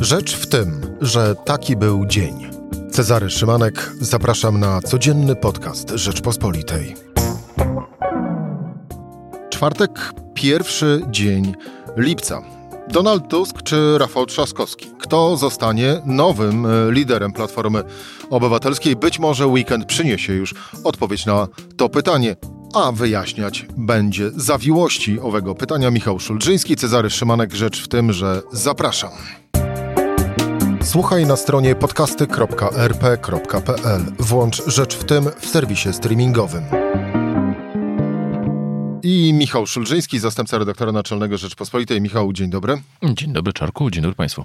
Rzecz w tym, że taki był dzień. Cezary Szymanek, zapraszam na codzienny podcast Rzeczpospolitej. Czwartek, pierwszy dzień lipca. Donald Tusk czy Rafał Trzaskowski? Kto zostanie nowym e, liderem Platformy Obywatelskiej? Być może weekend przyniesie już odpowiedź na to pytanie a wyjaśniać będzie zawiłości owego pytania Michał Szulżyński, Cezary Szymanek. Rzecz w tym, że zapraszam. Słuchaj na stronie podcasty.rp.pl. Włącz Rzecz w tym w serwisie streamingowym. I Michał Szulżyński, zastępca redaktora naczelnego Rzeczpospolitej. Michał, dzień dobry. Dzień dobry, Czarku. Dzień dobry Państwu.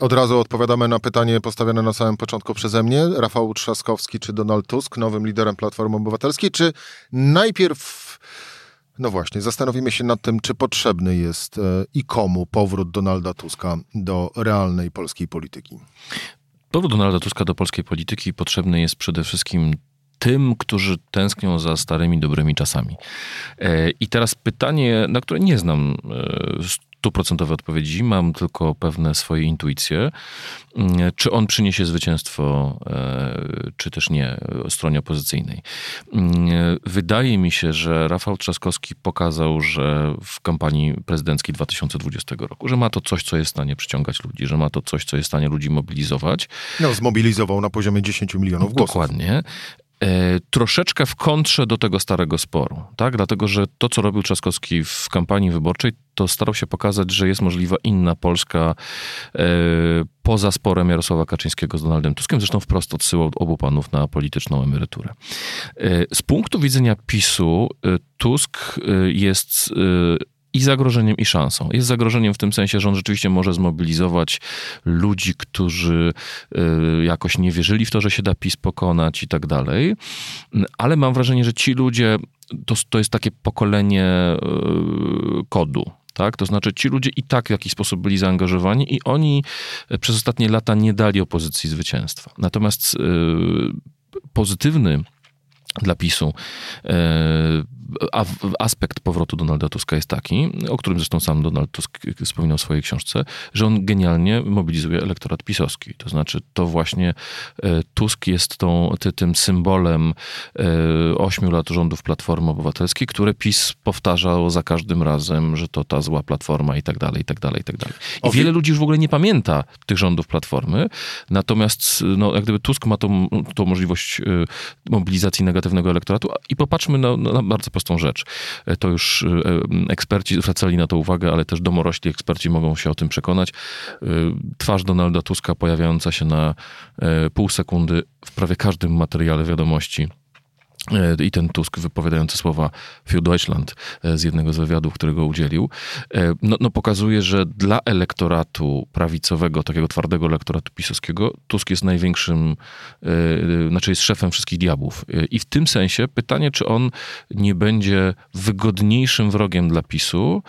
Od razu odpowiadamy na pytanie postawione na samym początku przeze mnie. Rafał Trzaskowski czy Donald Tusk, nowym liderem Platformy Obywatelskiej, czy najpierw no właśnie, zastanowimy się nad tym, czy potrzebny jest e, i komu powrót Donalda Tuska do realnej polskiej polityki. Powrót Donalda Tuska do polskiej polityki potrzebny jest przede wszystkim tym, którzy tęsknią za starymi, dobrymi czasami. E, I teraz pytanie, na które nie znam e, stuprocentowe odpowiedzi, mam tylko pewne swoje intuicje. Mm, czy on przyniesie zwycięstwo, e, czy też nie, stronie opozycyjnej? Mm, wydaje mi się, że Rafał Trzaskowski pokazał, że w kampanii prezydenckiej 2020 roku, że ma to coś, co jest w stanie przyciągać ludzi, że ma to coś, co jest w stanie ludzi mobilizować. No, zmobilizował na poziomie 10 milionów głosów. Dokładnie. E, troszeczkę w kontrze do tego starego sporu, tak? Dlatego, że to, co robił Trzaskowski w kampanii wyborczej, to starał się pokazać, że jest możliwa inna Polska e, poza sporem Jarosława Kaczyńskiego z Donaldem Tuskiem. Zresztą wprost odsyłał obu panów na polityczną emeryturę. E, z punktu widzenia PiSu Tusk jest i zagrożeniem, i szansą. Jest zagrożeniem w tym sensie, że on rzeczywiście może zmobilizować ludzi, którzy y, jakoś nie wierzyli w to, że się da PiS pokonać i tak dalej. Ale mam wrażenie, że ci ludzie, to, to jest takie pokolenie y, kodu. Tak? To znaczy, ci ludzie i tak w jakiś sposób byli zaangażowani, i oni przez ostatnie lata nie dali opozycji zwycięstwa. Natomiast y, pozytywny dla PiSu a aspekt powrotu Donalda Tuska jest taki, o którym zresztą sam Donald Tusk wspominał w swojej książce, że on genialnie mobilizuje elektorat pisowski. To znaczy, to właśnie e, Tusk jest tą, ty, tym symbolem e, ośmiu lat rządów Platformy Obywatelskiej, które PiS powtarzał za każdym razem, że to ta zła Platforma i tak dalej, i tak dalej, i tak dalej. I wiele ludzi już w ogóle nie pamięta tych rządów Platformy, natomiast no, jak gdyby Tusk ma tą, tą możliwość e, mobilizacji negatywnego elektoratu i popatrzmy na, na bardzo prostą rzecz. E, to już e, eksperci zwracali na to uwagę, ale też domorośli eksperci mogą się o tym przekonać. E, twarz Donalda Tuska pojawiająca się na pół sekundy w prawie każdym materiale wiadomości i ten Tusk wypowiadający słowa für Deutschland e, z jednego z wywiadów, którego udzielił, e, no, no, pokazuje, że dla elektoratu prawicowego, takiego twardego elektoratu pisowskiego, Tusk jest największym, znaczy jest szefem wszystkich diabłów. I w tym sensie pytanie, czy on nie będzie wygodniejszym wrogiem dla PiSu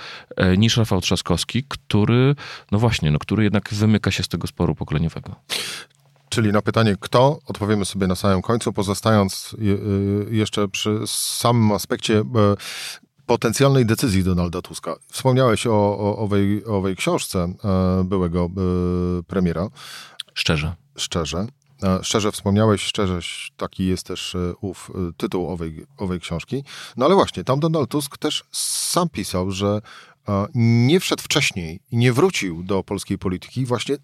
niż Rafał Trzaskowski, który, no właśnie, no, który jednak wymyka się z tego sporu pokoleniowego. Czyli na pytanie kto, odpowiemy sobie na samym końcu, pozostając y, jeszcze przy samym aspekcie e, potencjalnej decyzji Donalda Tuska. Wspomniałeś o, o owej, owej książce e, byłego e, premiera. Szczerze. Szczerze. Szczerze wspomniałeś, szczerze, taki jest też ów tytuł owej, owej książki. No ale właśnie, tam Donald Tusk też sam pisał, że nie wszedł wcześniej i nie wrócił do polskiej polityki właśnie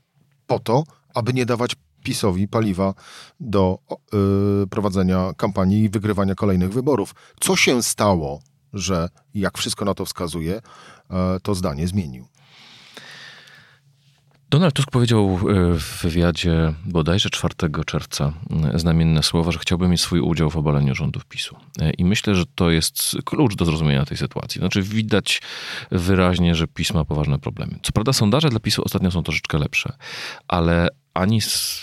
po to, aby nie dawać PiSowi paliwa do y, prowadzenia kampanii i wygrywania kolejnych wyborów. Co się stało, że jak wszystko na to wskazuje, y, to zdanie zmienił? Donald Tusk powiedział e, w wywiadzie bodajże 4 czerwca znamienne słowa, że chciałby mieć swój udział w obaleniu rządów PiSu. I myślę, że to jest klucz do zrozumienia tej sytuacji. Znaczy widać wyraźnie, że PiS ma poważne problemy. Co prawda sondaże dla PiSu ostatnio są troszeczkę lepsze, ale ani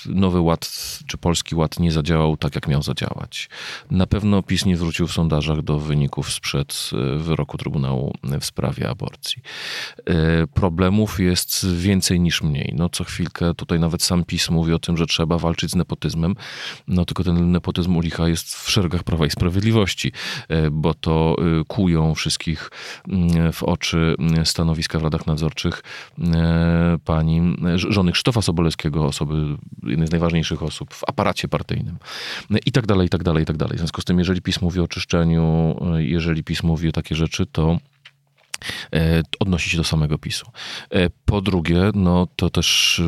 Nowy Ład czy Polski Ład nie zadziałał tak, jak miał zadziałać. Na pewno PiS nie wrócił w sondażach do wyników sprzed e, wyroku Trybunału w sprawie aborcji. E, problemów jest więcej niż mniej. No co chwilkę tutaj nawet sam PiS mówi o tym, że trzeba walczyć z nepotyzmem, no tylko ten nepotyzm u licha jest w szeregach Prawa i Sprawiedliwości, e, bo to kują wszystkich mm, w oczy mm, stanowiska w radach nadzorczych pani żony Krzysztofa Sobolewskiego, osoby, jednej z najważniejszych osób w aparacie partyjnym. I tak dalej, i tak dalej, i tak dalej. W związku z tym, jeżeli PiS mówi o czyszczeniu, jeżeli PiS mówi o takie rzeczy, to e, odnosi się do samego PiSu. E, po drugie, no to też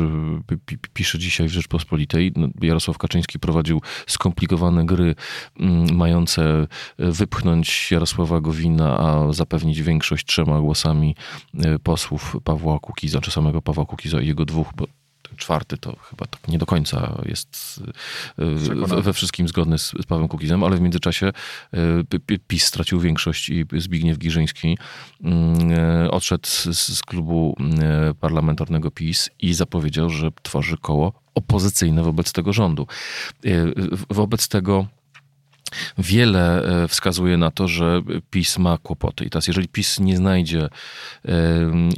e, pisze dzisiaj w Rzeczpospolitej, no, Jarosław Kaczyński prowadził skomplikowane gry mm, mające wypchnąć Jarosława Gowina, a zapewnić większość trzema głosami posłów Pawła Kukiza, czy samego Pawła Kukiza i jego dwóch, bo czwarty to chyba tak nie do końca jest e, we wszystkim zgodny z, z Pawłem Kukizem, ale w międzyczasie e, PiS stracił większość i Zbigniew Giżyński mm, e, odszedł z, z klubu parlamentarnego PiS i zapowiedział, że tworzy koło opozycyjne wobec tego rządu. Wobec tego Wiele wskazuje na to, że PiS ma kłopoty. I teraz, jeżeli PiS nie znajdzie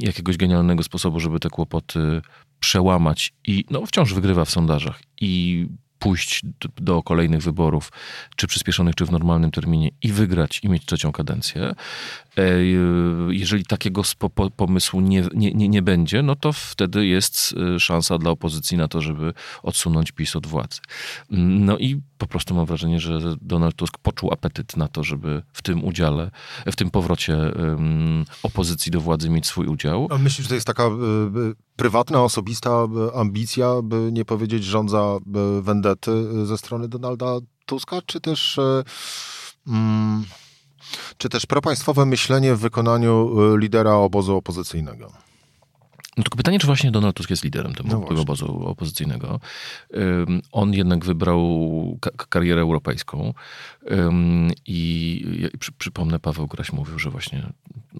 jakiegoś genialnego sposobu, żeby te kłopoty przełamać i no, wciąż wygrywa w sondażach i pójść do kolejnych wyborów, czy przyspieszonych, czy w normalnym terminie i wygrać i mieć trzecią kadencję. E, jeżeli takiego pomysłu nie, nie, nie, będzie, no to wtedy jest e, szansa dla opozycji na to, żeby odsunąć PiS od władzy. No i po prostu mam wrażenie, że Donald Tusk poczuł apetyt na to, żeby w tym udziale, w tym powrocie um, opozycji do władzy mieć swój udział. A myślisz, że to jest taka y, prywatna, osobista ambicja, by nie powiedzieć rządza wendety ze strony Donalda Tuska, czy też... Y, mm, czy też propaństwowe myślenie w wykonaniu lidera obozu opozycyjnego? No tylko pytanie, czy właśnie Donald Tusk jest liderem tego, no obozu opozycyjnego. Um, on jednak wybrał ka karierę europejską um, i ja, przy, przypomnę, Paweł Graś mówił, że właśnie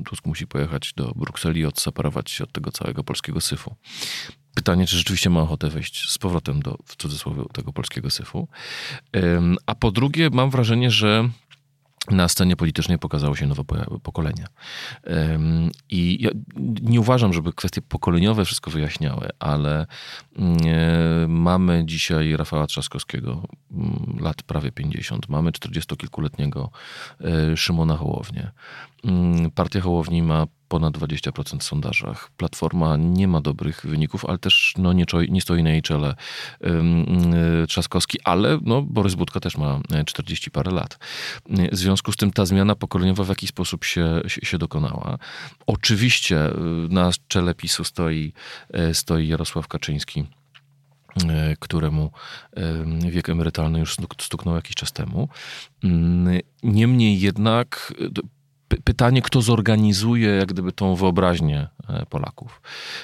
Tusk musi pojechać do Brukseli i odseparować się od tego całego polskiego syfu. Pytanie, czy rzeczywiście ma ochotę wejść z powrotem do, w cudzysłowie, tego polskiego syfu. Um, a po drugie, mam wrażenie, że na scenie politycznej pokazało się nowe pokolenie. I ja nie uważam, żeby kwestie pokoleniowe wszystko wyjaśniały, ale mm, e, mamy dzisiaj Rafała Trzaskowskiego, mm, lat prawie 50, mamy 40-kilkuletniego e, Szymona Hołownię. Mm, Partia Hołowni ma ponad 20% w sondażach. Platforma nie ma dobrych wyników, ale też no, nie, nie stoi na jej czele yy, Trzaskowski, ale no, Borys Budka też ma 40 parę lat. W związku z tym ta zmiana pokoleniowa w jakiś sposób się, się, dokonała. Oczywiście na czele PiSu stoi, stoi Jarosław Kaczyński któremu wiek emerytalny już stuknął jakiś czas temu. Niemniej jednak pytanie, kto zorganizuje jak gdyby tą wyobraźnię e, Polaków.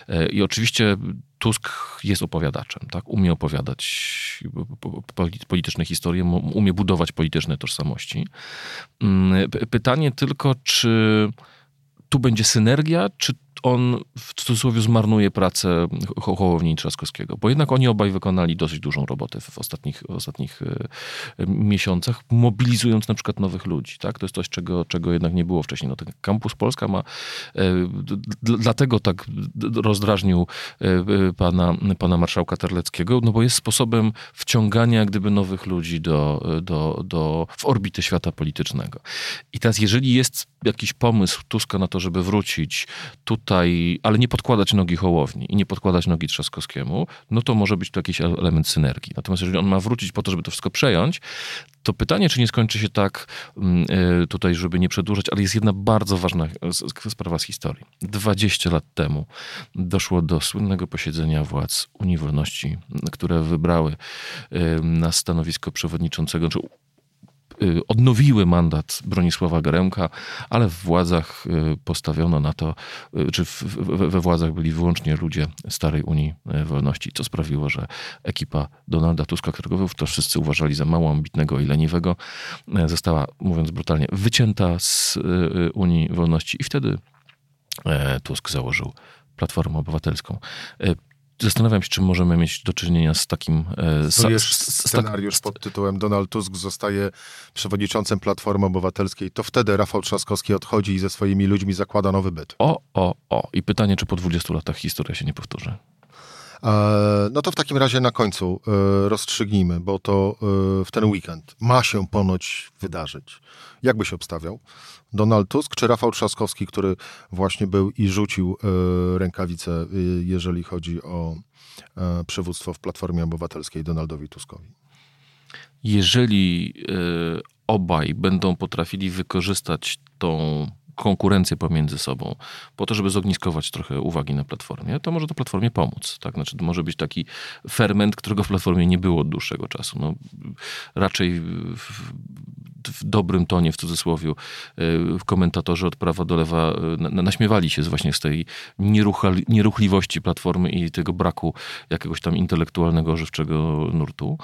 E, I oczywiście Tusk jest opowiadaczem, tak? Umie opowiadać polityczne historie, umie budować polityczne tożsamości. Mm, pytanie tylko, czy tu będzie synergia, czy on w cudzysłowie zmarnuje pracę Hołowni Trzaskowskiego, bo jednak oni obaj wykonali dosyć dużą robotę w ostatnich, w ostatnich e, miesiącach, mobilizując na przykład nowych ludzi. Tak? To jest coś, czego, czego jednak nie było wcześniej. No, ten Kampus Polska ma, e, dlatego tak rozdrażnił e, pana, pana marszałka Terleckiego, no bo jest sposobem wciągania gdyby nowych ludzi do, do, do, w orbitę świata politycznego. I teraz, jeżeli jest jakiś pomysł Tuska na to, żeby wrócić tutaj, ale nie podkładać nogi Hołowni i nie podkładać nogi Trzaskowskiemu, no to może być to jakiś element synergii. Natomiast jeżeli on ma wrócić po to, żeby to wszystko przejąć, to pytanie, czy nie skończy się tak mm, e, tutaj, żeby nie przedłużać, ale jest jedna bardzo ważna sprawa z historii. 20 lat temu doszło do słynnego posiedzenia władz Unii Wolności, które wybrały na stanowisko przewodniczącego, czy Y, odnowiły mandat Bronisława Geremka, ale w władzach y, postawiono na to, y, czy we władzach byli wyłącznie ludzie Starej Unii Wolności, co sprawiło, że ekipa Donalda Tuska, którego to wszyscy uważali za mało ambitnego i leniwego, została, mówiąc brutalnie, wycięta z Unii Wolności i wtedy Tusk założył Platformę Obywatelską. Zastanawiam się, czy możemy mieć do czynienia z takim... E, z, jest scenariusz z, pod tytułem Donald Tusk zostaje przewodniczącym Platformy Obywatelskiej. To wtedy Rafał Trzaskowski odchodzi i ze swoimi ludźmi zakłada nowy byt. O, o, o. I pytanie, czy po 20 latach historia się nie powtórzy? E, no to w takim razie na końcu e, rozstrzygnijmy, bo to e, w ten weekend ma się ponoć wydarzyć. Jak by się obstawiał? Donald Tusk czy Rafał Trzaskowski, który właśnie był i rzucił rękawice, jeżeli chodzi o przywództwo w Platformie Obywatelskiej Donaldowi Tuskowi? Jeżeli obaj będą potrafili wykorzystać tą konkurencję pomiędzy sobą, po to, żeby zogniskować trochę uwagi na platformie, to może to platformie pomóc. Tak? Znaczy, to może być taki ferment, którego w platformie nie było od dłuższego czasu. No, raczej w, dobrym tonie, w cudzysłowie, komentatorzy od prawa do lewa e, naśmiewali się właśnie z tej nieruchliwości platformy i tego braku jakiegoś tam intelektualnego, żywczego nurtu.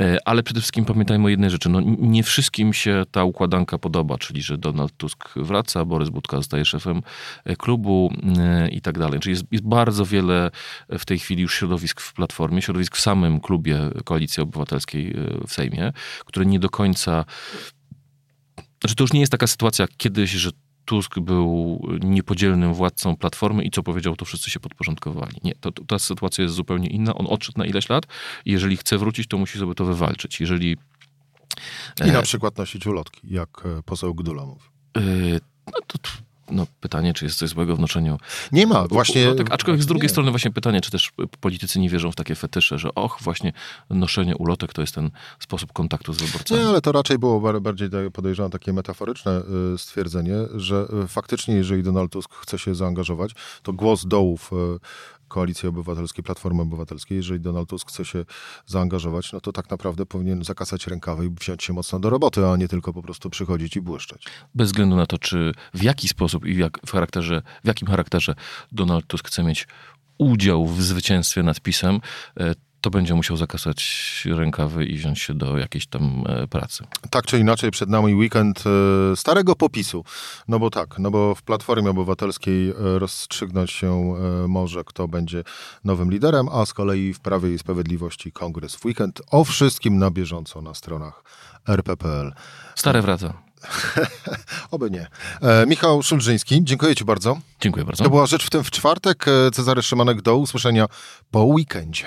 E, ale przede wszystkim pamiętajmy o jednej rzeczy. No, nie wszystkim się ta układanka podoba, czyli że Donald Tusk wraca, Borys Budka zostaje szefem e, klubu e, i tak dalej. Czyli jest, jest bardzo wiele w tej chwili już środowisk w Platformie, środowisk w samym klubie Koalicji Obywatelskiej w Sejmie, które nie do końca znaczy, to już nie jest taka sytuacja jak kiedyś, że Tusk był niepodzielnym władcą Platformy i co powiedział, to wszyscy się podporządkowali. Nie, to, to, ta sytuacja jest zupełnie inna. On odszedł na ileś lat i jeżeli chce wrócić, to musi sobie to wywalczyć. Jeżeli... I na e, przykład nosić ulotki, jak e, poseł Gdula mówi. Yy, no to no, pytanie, czy jest coś złego w noszeniu. Nie ma, właśnie. tak, aczkolwiek z drugiej nie. strony, właśnie pytanie, czy też politycy nie wierzą w takie fetysze, że och, właśnie noszenie ulotek to jest ten sposób kontaktu z wyborcami. Nie, ale to raczej było bardziej, podejrzewam, takie metaforyczne y, stwierdzenie, że y, faktycznie, jeżeli Donald Tusk chce się zaangażować, to głos dołów y, Koalicji Obywatelskiej, Platformy Obywatelskiej, jeżeli Donald Tusk chce się zaangażować, no to tak naprawdę powinien zakasać rękawy i wziąć się mocno do roboty, a nie tylko po prostu przychodzić i błyszczeć. Bez względu na to, czy w jaki sposób i w, jak, w, charakterze, w jakim charakterze Donald Tusk chce mieć udział w zwycięstwie nad PiSem, e, to będzie musiał zakasać rękawy i wziąć się do jakiejś tam e, pracy. Tak czy inaczej, przed nami weekend e, starego popisu. No bo tak, no bo w Platformie Obywatelskiej e, rozstrzygnąć się może, kto będzie nowym liderem, a z kolei w Prawie i Sprawiedliwości kongres w weekend. O wszystkim na bieżąco na stronach rp.pl. Stare wraca. Oby nie. E, Michał Szulżyński, dziękuję Ci bardzo. Dziękuję bardzo. To była rzecz w tym w czwartek. Cezary Szymanek, do usłyszenia po weekendzie.